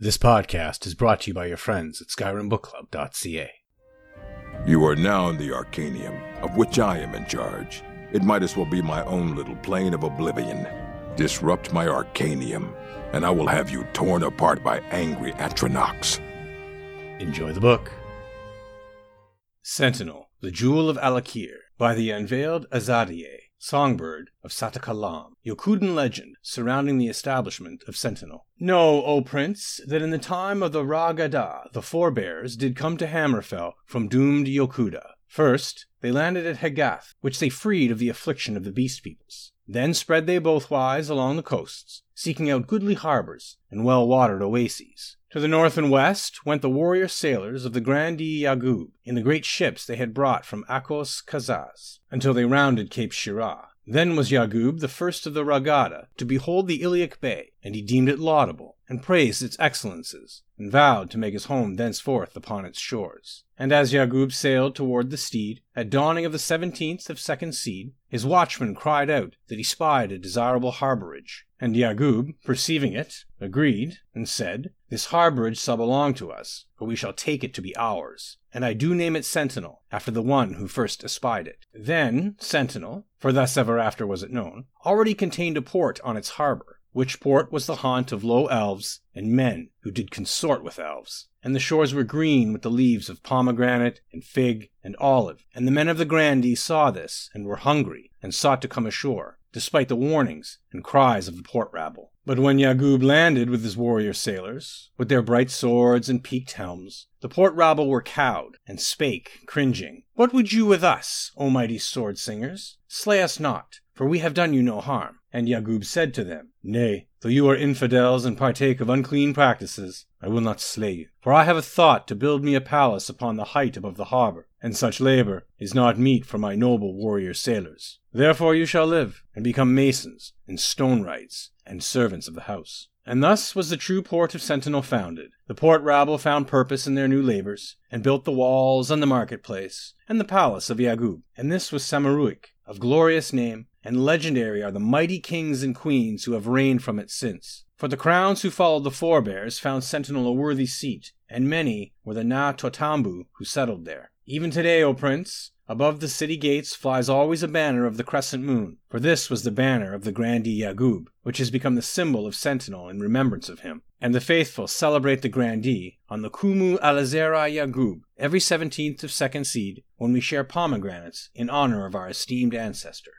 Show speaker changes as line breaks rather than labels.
This podcast is brought to you by your friends at SkyrimBookClub.ca.
You are now in the Arcanaeum, of which I am in charge. It might as well be my own little plane of oblivion. Disrupt my Arcanaeum, and I will have you torn apart by angry Atronachs.
Enjoy the book. Sentinel, the Jewel of Alik'r, by the Unveiled Azadiyeh, songbird of Satakalaam, Yokudan legend surrounding the establishment of Sentinel. Know, O Prince, that in the time of the Ra Gada, the forebears did come to Hammerfell from doomed Yokuda. First, they landed at Hagath, which they freed of the affliction of the beast peoples. Then spread they bothwise along the coasts, seeking out goodly harbors and well watered oases. To the north and west went the warrior sailors of the Grandee Yagub in the great ships they had brought from Akos Kasaz, until they rounded Cape Shirah. Then was Yagub the first of the Ra Gada to behold the Iliac Bay, and he deemed it laudable, and praised its excellences, and vowed to make his home thenceforth upon its shores. And as Yagub sailed toward the steed, at dawning of the seventeenth of second seed, his watchman cried out that he spied a desirable harborage. And Yagub, perceiving it, agreed, and said, This harborage shall belong to us, for we shall take it to be ours. And I do name it Sentinel, after the one who first espied it. Then Sentinel, for thus ever after was it known, already contained a port on its harbor, which port was the haunt of low elves and men who did consort with elves. And the shores were green with the leaves of pomegranate and fig and olive. And the men of the Grandee saw this and were hungry and sought to come ashore, despite the warnings and cries of the port rabble. But when Yagub landed with his warrior sailors, with their bright swords and peaked helms, the port rabble were cowed, and spake, cringing, What would you with us, O mighty sword singers? Slay us not, for we have done you no harm. And Yagub said to them, Nay, though you are infidels and partake of unclean practices, I will not slay you. For I have a thought to build me a palace upon the height above the harbor, and such labor is not meet for my noble warrior sailors. Therefore you shall live, and become masons, and stone wrights, and servants of the house. And thus was the true port of Sentinel founded. The port rabble found purpose in their new labors, and built the walls and the marketplace, and the palace of Yagub. And this was Samaruik, of glorious name, and legendary are the mighty kings and queens who have reigned from it since. For the crowns who followed the forebears found Sentinel a worthy seat, and many were the Na Totambu who settled there. Even today, O Prince, above the city gates flies always a banner of the crescent moon, for this was the banner of the Grandee Yagub, which has become the symbol of Sentinel in remembrance of him. And the faithful celebrate the Grandee on the Kumu Alazera Yagub every seventeenth of second seed when we share pomegranates in honor of our esteemed ancestor.